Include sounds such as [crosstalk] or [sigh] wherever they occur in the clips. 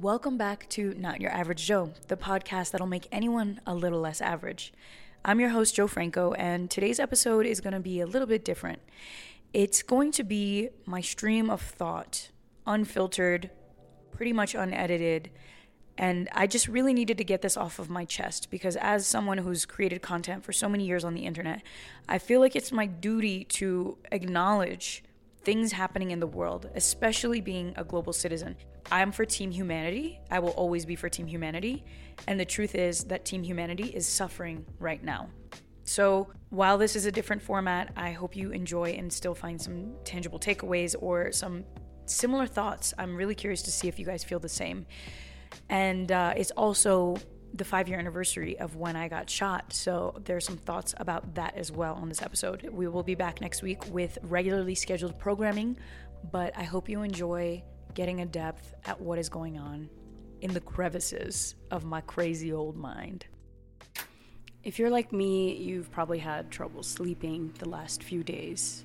Welcome back to Not Your Average Jo, the podcast that'll make anyone a little less average. I'm your host, Jo Franco, and today's episode is going to be a little bit different. It's going to be my stream of thought, unfiltered, pretty much unedited, and I just really needed to get this off of my chest because, as someone who's created content for so many years on the internet, I feel like it's my duty to acknowledge things happening in the world, especially being a global citizen. I'm for Team Humanity. I will always be for Team Humanity. And the truth is that Team Humanity is suffering right now. So, while this is a different format, I hope you enjoy and still find some tangible takeaways or some similar thoughts. I'm really curious to see if you guys feel the same. And uh, it's also the five year anniversary of when I got shot. So there's some thoughts about that as well on this episode. We will be back next week with regularly scheduled programming, but I hope you enjoy getting a depth at what is going on in the crevices of my crazy old mind. If you're like me, you've probably had trouble sleeping the last few days.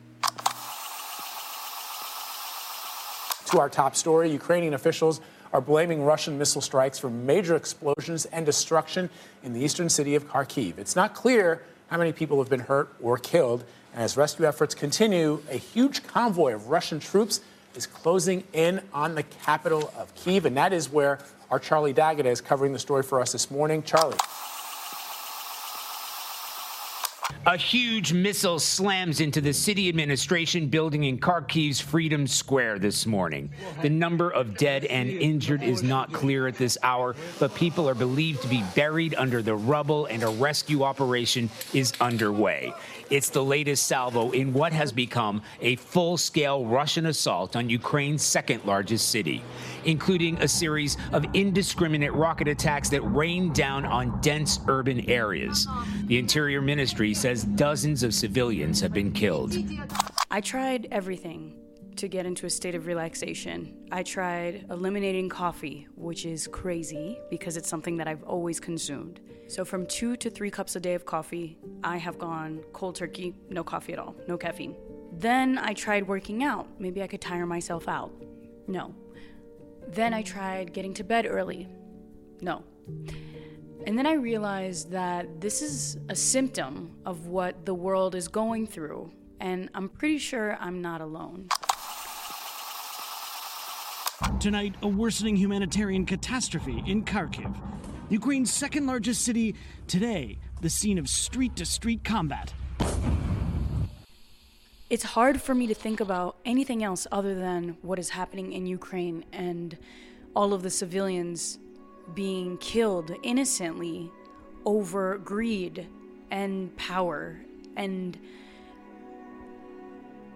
To our top story Ukrainian officials are blaming Russian missile strikes for major explosions and destruction in the eastern city of Kharkiv. It's not clear how many people have been hurt or killed. And as rescue efforts continue, a huge convoy of Russian troops is closing in on the capital of Kiev. And that is where our Charlie D'Agata is covering the story for us this morning. Charlie. A huge missile slams into the city administration building in Kharkiv's Freedom Square this morning. The number of dead and injured is not clear at this hour, but people are believed to be buried under the rubble and a rescue operation is underway. It's the latest salvo in what has become a full scale Russian assault on Ukraine's second largest city, including a series of indiscriminate rocket attacks that rained down on dense urban areas. The Interior Ministry says dozens of civilians have been killed. I tried everything to get into a state of relaxation. I tried eliminating coffee, which is crazy because it's something that I've always consumed. So, from two to three cups a day of coffee, I have gone cold turkey, no coffee at all, no caffeine. Then I tried working out. Maybe I could tire myself out. No. Then I tried getting to bed early. No. And then I realized that this is a symptom of what the world is going through, and I'm pretty sure I'm not alone. Tonight, a worsening humanitarian catastrophe in Kharkiv, Ukraine's second largest city. Today, the scene of street to street combat. It's hard for me to think about anything else other than what is happening in Ukraine and all of the civilians being killed innocently over greed and power and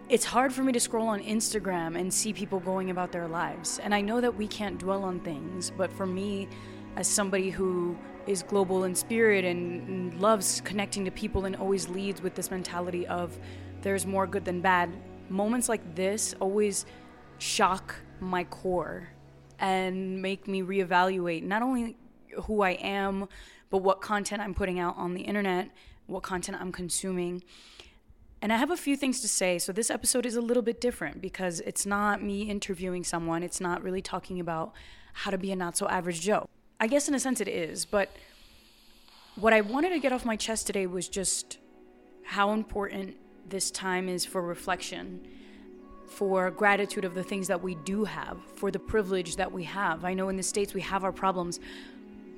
it's hard for me to scroll on Instagram and see people going about their lives. And I know that we can't dwell on things, but for me, as somebody who is global in spirit and, loves connecting to people and always leads with this mentality of there's more good than bad, moments like this always shock my core and make me reevaluate not only who I am, but what content I'm putting out on the internet, what content I'm consuming. And I have a few things to say. So this episode is a little bit different because it's not me interviewing someone. It's not really talking about how to be a not so average Joe. I guess in a sense it is, but what I wanted to get off my chest today was just how important this time is for reflection, for gratitude of the things that we do have, for the privilege that we have. I know in the States we have our problems,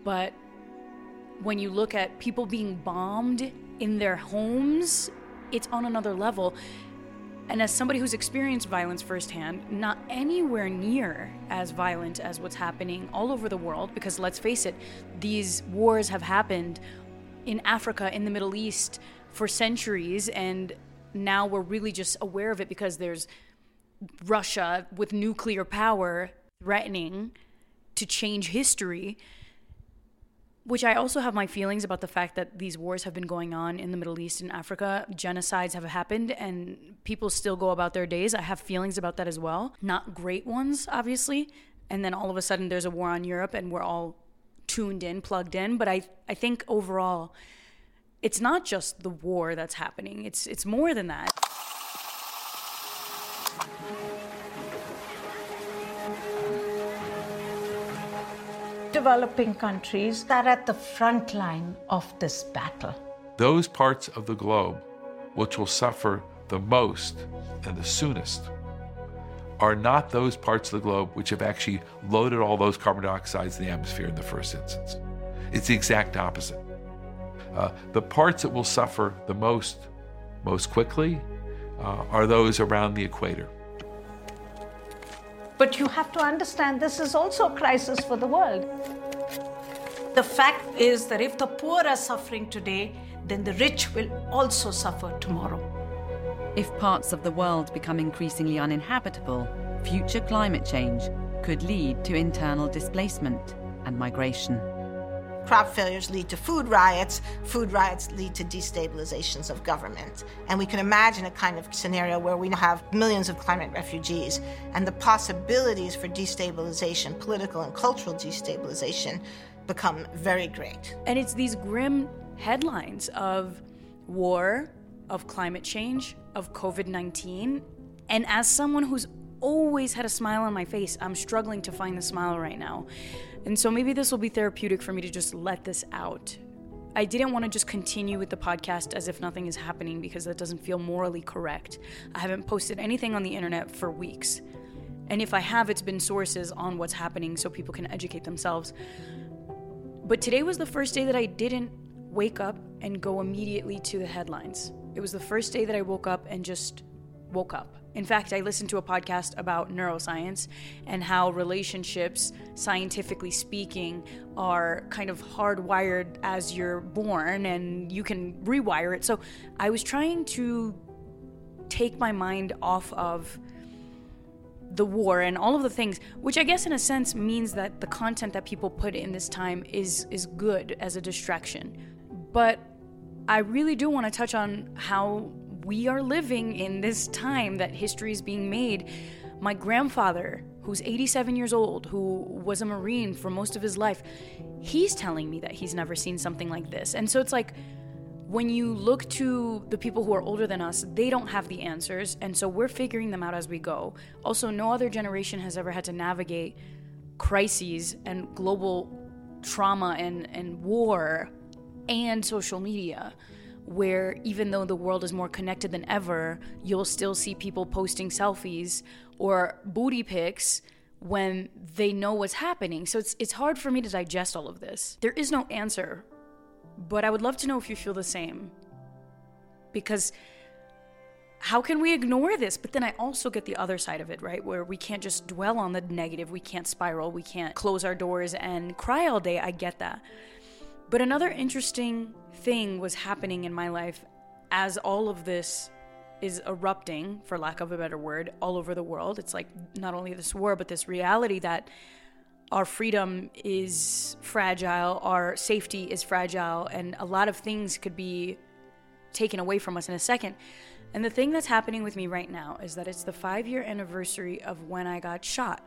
but when you look at people being bombed in their homes, it's on another level. And as somebody who's experienced violence firsthand, not anywhere near as violent as what's happening all over the world, because let's face it, these wars have happened in Africa, in the Middle East for centuries, and now we're really just aware of it because there's Russia with nuclear power threatening to change history which I also have my feelings about the fact that these wars have been going on in the Middle East and Africa. Genocides have happened and people still go about their days. I have feelings about that as well. Not great ones, obviously. And then all of a sudden there's a war on Europe and we're all tuned in, plugged in. But I, I think overall, it's not just the war that's happening, it's, it's more than that. Developing countries that are at the front line of this battle. Those parts of the globe which will suffer the most and the soonest are not those parts of the globe which have actually loaded all those carbon dioxides in the atmosphere in the first instance. It's the exact opposite. Uh, the parts that will suffer the most, most quickly, uh, are those around the equator. But you have to understand this is also a crisis for the world. The fact is that if the poor are suffering today, then the rich will also suffer tomorrow. If parts of the world become increasingly uninhabitable, future climate change could lead to internal displacement and migration crop failures lead to food riots, food riots lead to destabilizations of government. And we can imagine a kind of scenario where we have millions of climate refugees, and the possibilities for destabilization, political and cultural destabilization, become very great. And it's these grim headlines of war, of climate change, of COVID 19. And as someone who's always had a smile on my face, I'm struggling to find the smile right now. And so maybe this will be therapeutic for me to just let this out. I didn't want to just continue with the podcast as if nothing is happening because that doesn't feel morally correct. I haven't posted anything on the internet for weeks. And if I have, it's been sources on what's happening so people can educate themselves. But today was the first day that I didn't wake up and go immediately to the headlines. It was the first day that I woke up and just woke up. In fact, I listened to a podcast about neuroscience and how relationships, scientifically speaking, are kind of hardwired as you're born and you can rewire it. So I was trying to take my mind off of the war and all of the things which i guess in a sense means that the content that people put in this time is is good as a distraction but i really do want to touch on how we are living in this time that history is being made. My grandfather, who's 87 years old, who was a Marine for most of his life, he's telling me that he's never seen something like this. And so it's like, when you look to the people who are older than us, they don't have the answers. And so we're figuring them out as we go. Also, no other generation has ever had to navigate crises and global trauma and, and war and social media where even though the world is more connected than ever, you'll still see people posting selfies or booty pics when they know what's happening. So it's it's hard for me to digest all of this. There is no answer, but I would love to know if you feel the same. Because how can we ignore this? But then I also get the other side of it, right? Where we can't just dwell on the negative, we can't spiral, we can't close our doors and cry all day. I get that. But another interesting thing was happening in my life as all of this is erupting, for lack of a better word, all over the world. It's like not only this war, but this reality that our freedom is fragile, our safety is fragile, and a lot of things could be taken away from us in a second. And the thing that's happening with me right now is that it's the five year anniversary of when I got shot.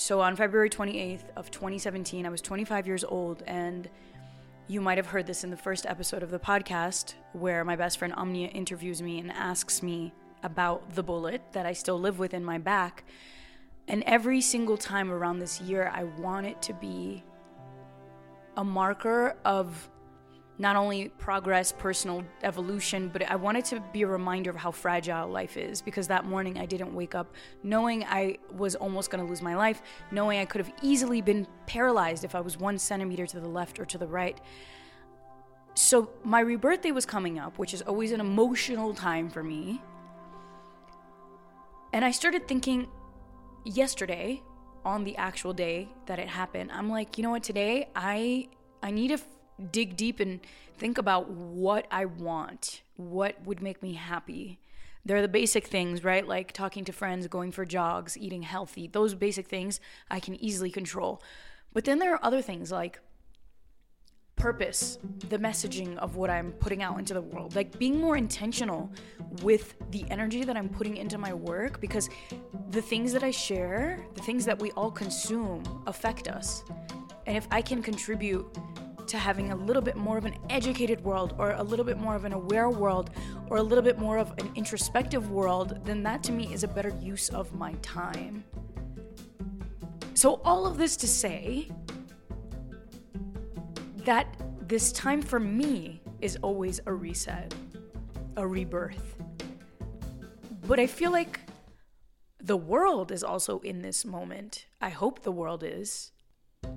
So on February 28th of 2017, I was 25 years old, and you might have heard this in the first episode of the podcast, where my best friend Omnia interviews me and asks me about the bullet that I still live with in my back. And every single time around this year, I want it to be a marker of not only progress, personal evolution, but I wanted to be a reminder of how fragile life is because that morning I didn't wake up knowing I was almost going to lose my life, knowing I could have easily been paralyzed if I was one centimeter to the left or to the right. So my rebirthday was coming up, which is always an emotional time for me. And I started thinking yesterday on the actual day that it happened. I'm like, you know what, today I I need to dig deep and think about what I want, what would make me happy. There are the basic things, right? Like talking to friends, going for jogs, eating healthy. Those basic things I can easily control. But then there are other things like purpose, the messaging of what I'm putting out into the world, like being more intentional with the energy that I'm putting into my work because the things that I share, the things that we all consume affect us. And if I can contribute to having a little bit more of an educated world or a little bit more of an aware world or a little bit more of an introspective world, then that to me is a better use of my time. So, all of this to say that this time for me is always a reset, a rebirth. But I feel like the world is also in this moment. I hope the world is.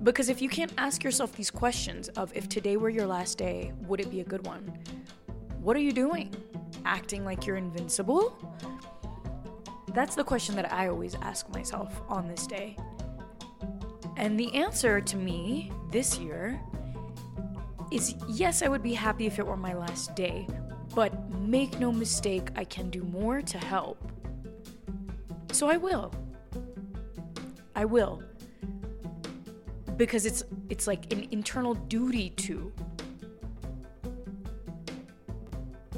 Because if you can't ask yourself these questions of if today were your last day, would it be a good one? What are you doing? Acting like you're invincible? That's the question that I always ask myself on this day. And the answer to me this year is yes, I would be happy if it were my last day, but make no mistake, I can do more to help. So I will. I will because it's it's like an internal duty to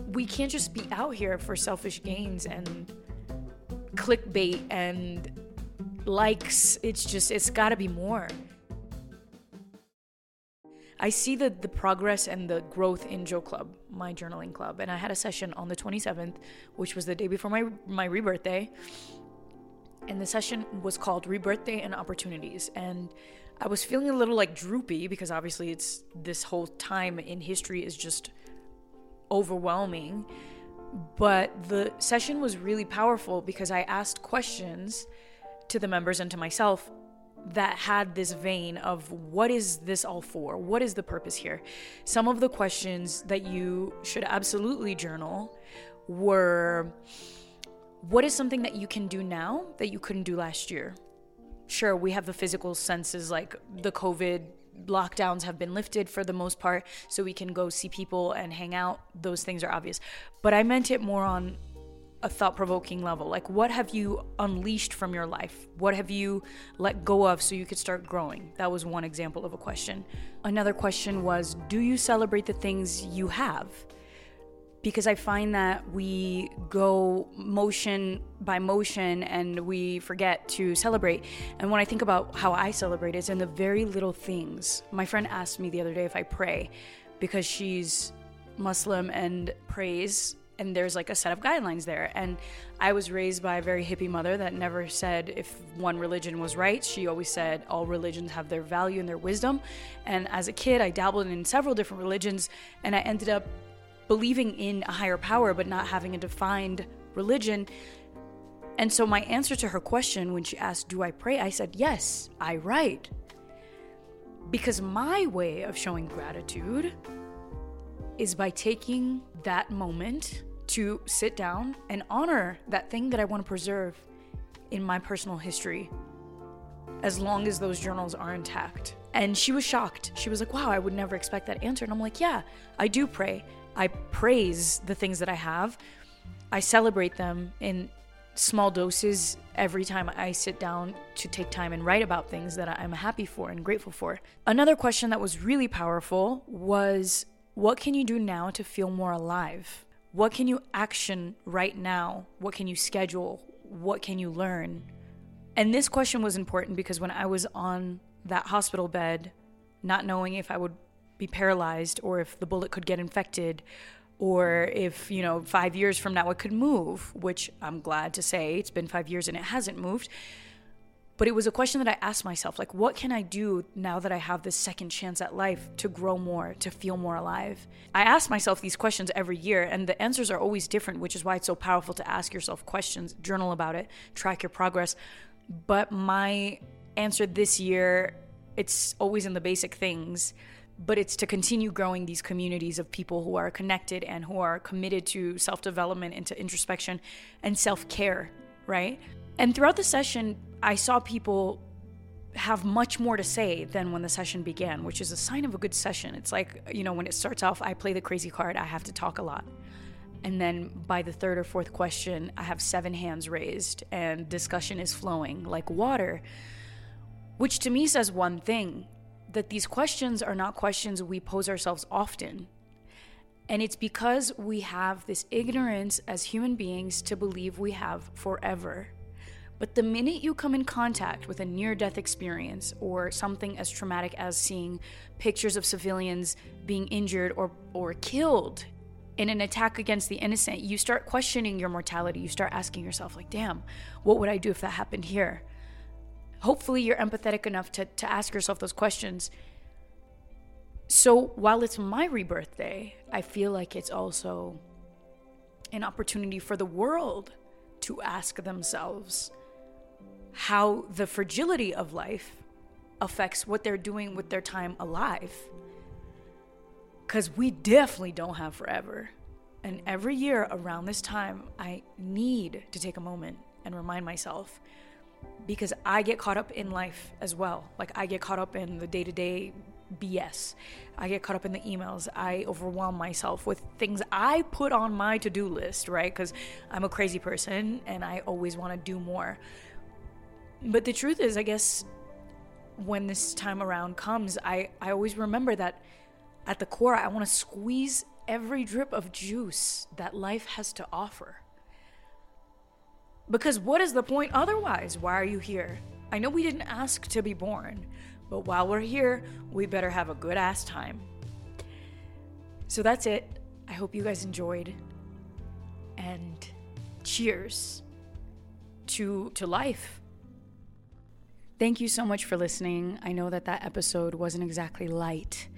we can't just be out here for selfish gains and clickbait and likes it's just it's got to be more I see the the progress and the growth in Joclub, my journaling club, and I had a session on the 27th, which was the day before my my rebirthday. And the session was called Rebirthday and Opportunities. And I was feeling a little like droopy because obviously it's this whole time in history is just overwhelming. But the session was really powerful because I asked questions to the members and to myself that had this vein of what is this all for? What is the purpose here? Some of the questions that you should absolutely journal were what is something that you can do now that you couldn't do last year? Sure, we have the physical senses, like the COVID lockdowns have been lifted for the most part, so we can go see people and hang out. Those things are obvious. But I meant it more on a thought provoking level. Like, what have you unleashed from your life? What have you let go of so you could start growing? That was one example of a question. Another question was Do you celebrate the things you have? Because I find that we go motion by motion and we forget to celebrate. And when I think about how I celebrate, it's in the very little things. My friend asked me the other day if I pray because she's Muslim and prays and there's like a set of guidelines there. And I was raised by a very hippie mother that never said if one religion was right. She always said all religions have their value and their wisdom. And as a kid, I dabbled in several different religions and I ended up believing in a higher power but not having a defined religion. And so my answer to her question when she asked, Do I pray? I said, Yes, I write. Because my way of showing gratitude is by taking that moment to sit down and honor that thing that I want to preserve in my personal history as long as those journals are intact. And she was shocked. She was like, wow, I would never expect that answer. And I'm like, yeah, I do pray. I praise the things that I have. I celebrate them in small doses every time I sit down to take time and write about things that I'm happy for and grateful for. Another question that was really powerful was what can you do now to feel more alive? What can you action right now? What can you schedule? What can you learn? And this question was important because when I was on that hospital bed, not knowing if I would be paralyzed or if the bullet could get infected or if, you know, five years from now it could move, which I'm glad to say it's been five years and it hasn't moved. But it was a question that I asked myself like, what can I do now that I have this second chance at life to grow more, to feel more alive? I ask myself these questions every year, and the answers are always different, which is why it's so powerful to ask yourself questions, journal about it, track your progress. But my answer this year, it's always in the basic things but it's to continue growing these communities of people who are connected and who are committed to self development and to introspection and self care, right? And throughout the session, I saw people have much more to say than when the session began, which is a sign of a good session. It's like, you know, when it starts off, I play the crazy card, I have to talk a lot. And then by the third or fourth question, I have seven hands raised and discussion is flowing like water, which to me says one thing that these questions are not questions we pose ourselves often. And it's because we have this ignorance as human beings to believe we have forever. But the minute you come in contact with a near death experience or something as traumatic as seeing pictures of civilians being injured or, or killed in an attack against the innocent, you start questioning your mortality. You start asking yourself, like, damn, what would I do if that happened here? Hopefully, you're empathetic enough to, to ask yourself those questions. So, while it's my rebirth day, I feel like it's also an opportunity for the world to ask themselves how the fragility of life affects what they're doing with their time alive. Because we definitely don't have forever. And every year around this time, I need to take a moment and remind myself because I get caught up in life as well. Like, I get caught up in the day to day BS. I get caught up in the emails. I overwhelm myself with things I put on my to do list, right? Because I'm a crazy person and I always want to do more. But the truth is, I guess when this time around comes, I, I always remember that at the core, I want to squeeze every drip of juice that life has to offer. Because what is the point otherwise? Why are you here? I know we didn't ask to be born, but while we're here, we better have a good ass time. So that's it. I hope you guys enjoyed. And cheers to to life. Thank you so much for listening. I know that that episode wasn't exactly light,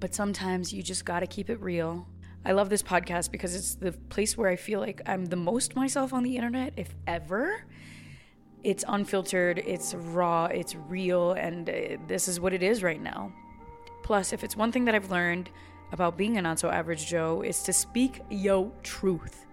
but sometimes you just got to keep it real. I love this podcast because it's the place where I feel like I'm the most myself on the internet, if ever. It's unfiltered, it's raw, it's real, and uh, this is what it is right now. Plus, if it's one thing that I've learned about being a not so average Joe, is to speak yo truth.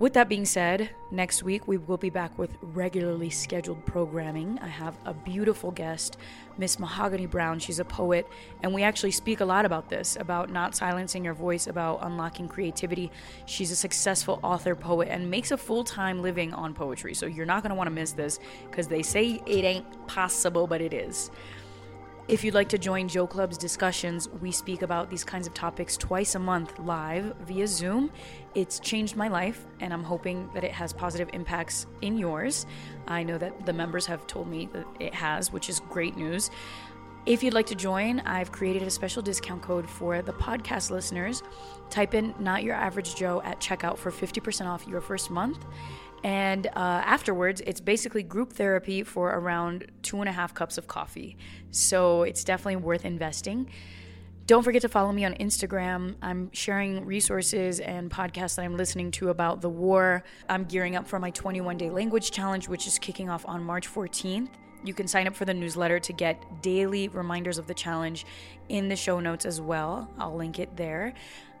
With that being said, next week we will be back with regularly scheduled programming. I have a beautiful guest, Miss Mahogany Browne. She's a poet, and we actually speak a lot about this about not silencing your voice, about unlocking creativity. She's a successful author, poet, and makes a full time living on poetry. So you're not going to want to miss this because they say it ain't possible, but it is. If you'd like to join Joclub's discussions, we speak about these kinds of topics twice a month live via Zoom. It's changed my life, and I'm hoping that it has positive impacts in yours. I know that the members have told me that it has, which is great news. If you'd like to join, I've created a special discount code for the podcast listeners. Type in Not Your Average Jo at checkout for 50% off your first month. And uh, afterwards, it's basically group therapy for around two and a half cups of coffee. So it's definitely worth investing. Don't forget to follow me on Instagram. I'm sharing resources and podcasts that I'm listening to about the war. I'm gearing up for my 21 day language challenge, which is kicking off on March 14th. You can sign up for the newsletter to get daily reminders of the challenge in the show notes as well. I'll link it there.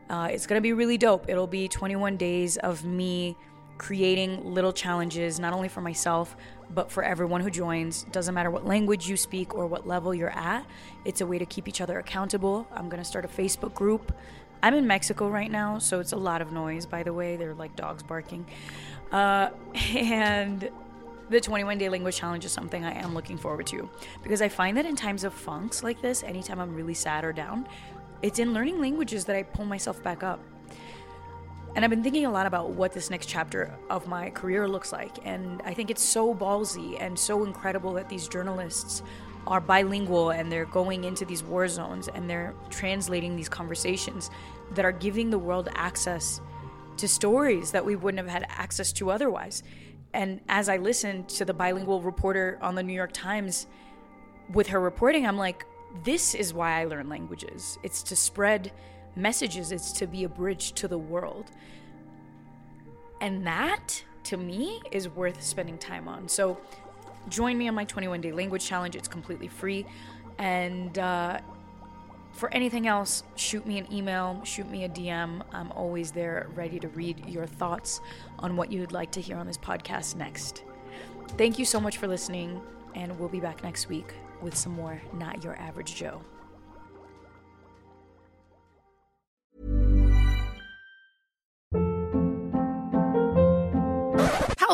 Uh, it's going to be really dope. It'll be 21 days of me creating little challenges, not only for myself, but for everyone who joins. Doesn't matter what language you speak or what level you're at, it's a way to keep each other accountable. I'm to start a Facebook group. I'm in Mexico right now, so it's a lot of noise, by the way. They're like dogs barking. Uh, [laughs] and the 21 day language challenge is something I am looking forward to because I find that in times of funks like this, anytime I'm really sad or down, it's in learning languages that I pull myself back up. And I've been thinking a lot about what this next chapter of my career looks like. And I think it's so ballsy and so incredible that these journalists are bilingual and they're going into these war zones and they're translating these conversations that are giving the world access to stories that we wouldn't have had access to otherwise. And as I listened to the bilingual reporter on the New York Times with her reporting, I'm like, this is why I learn languages. It's to spread messages, it's to be a bridge to the world. And that, to me, is worth spending time on. So join me on my 21 day language challenge. It's completely free. And uh, for anything else, shoot me an email, shoot me a DM. I'm always there ready to read your thoughts on what you'd like to hear on this podcast next. Thank you so much for listening, and we'll be back next week with some more Not Your Average Jo.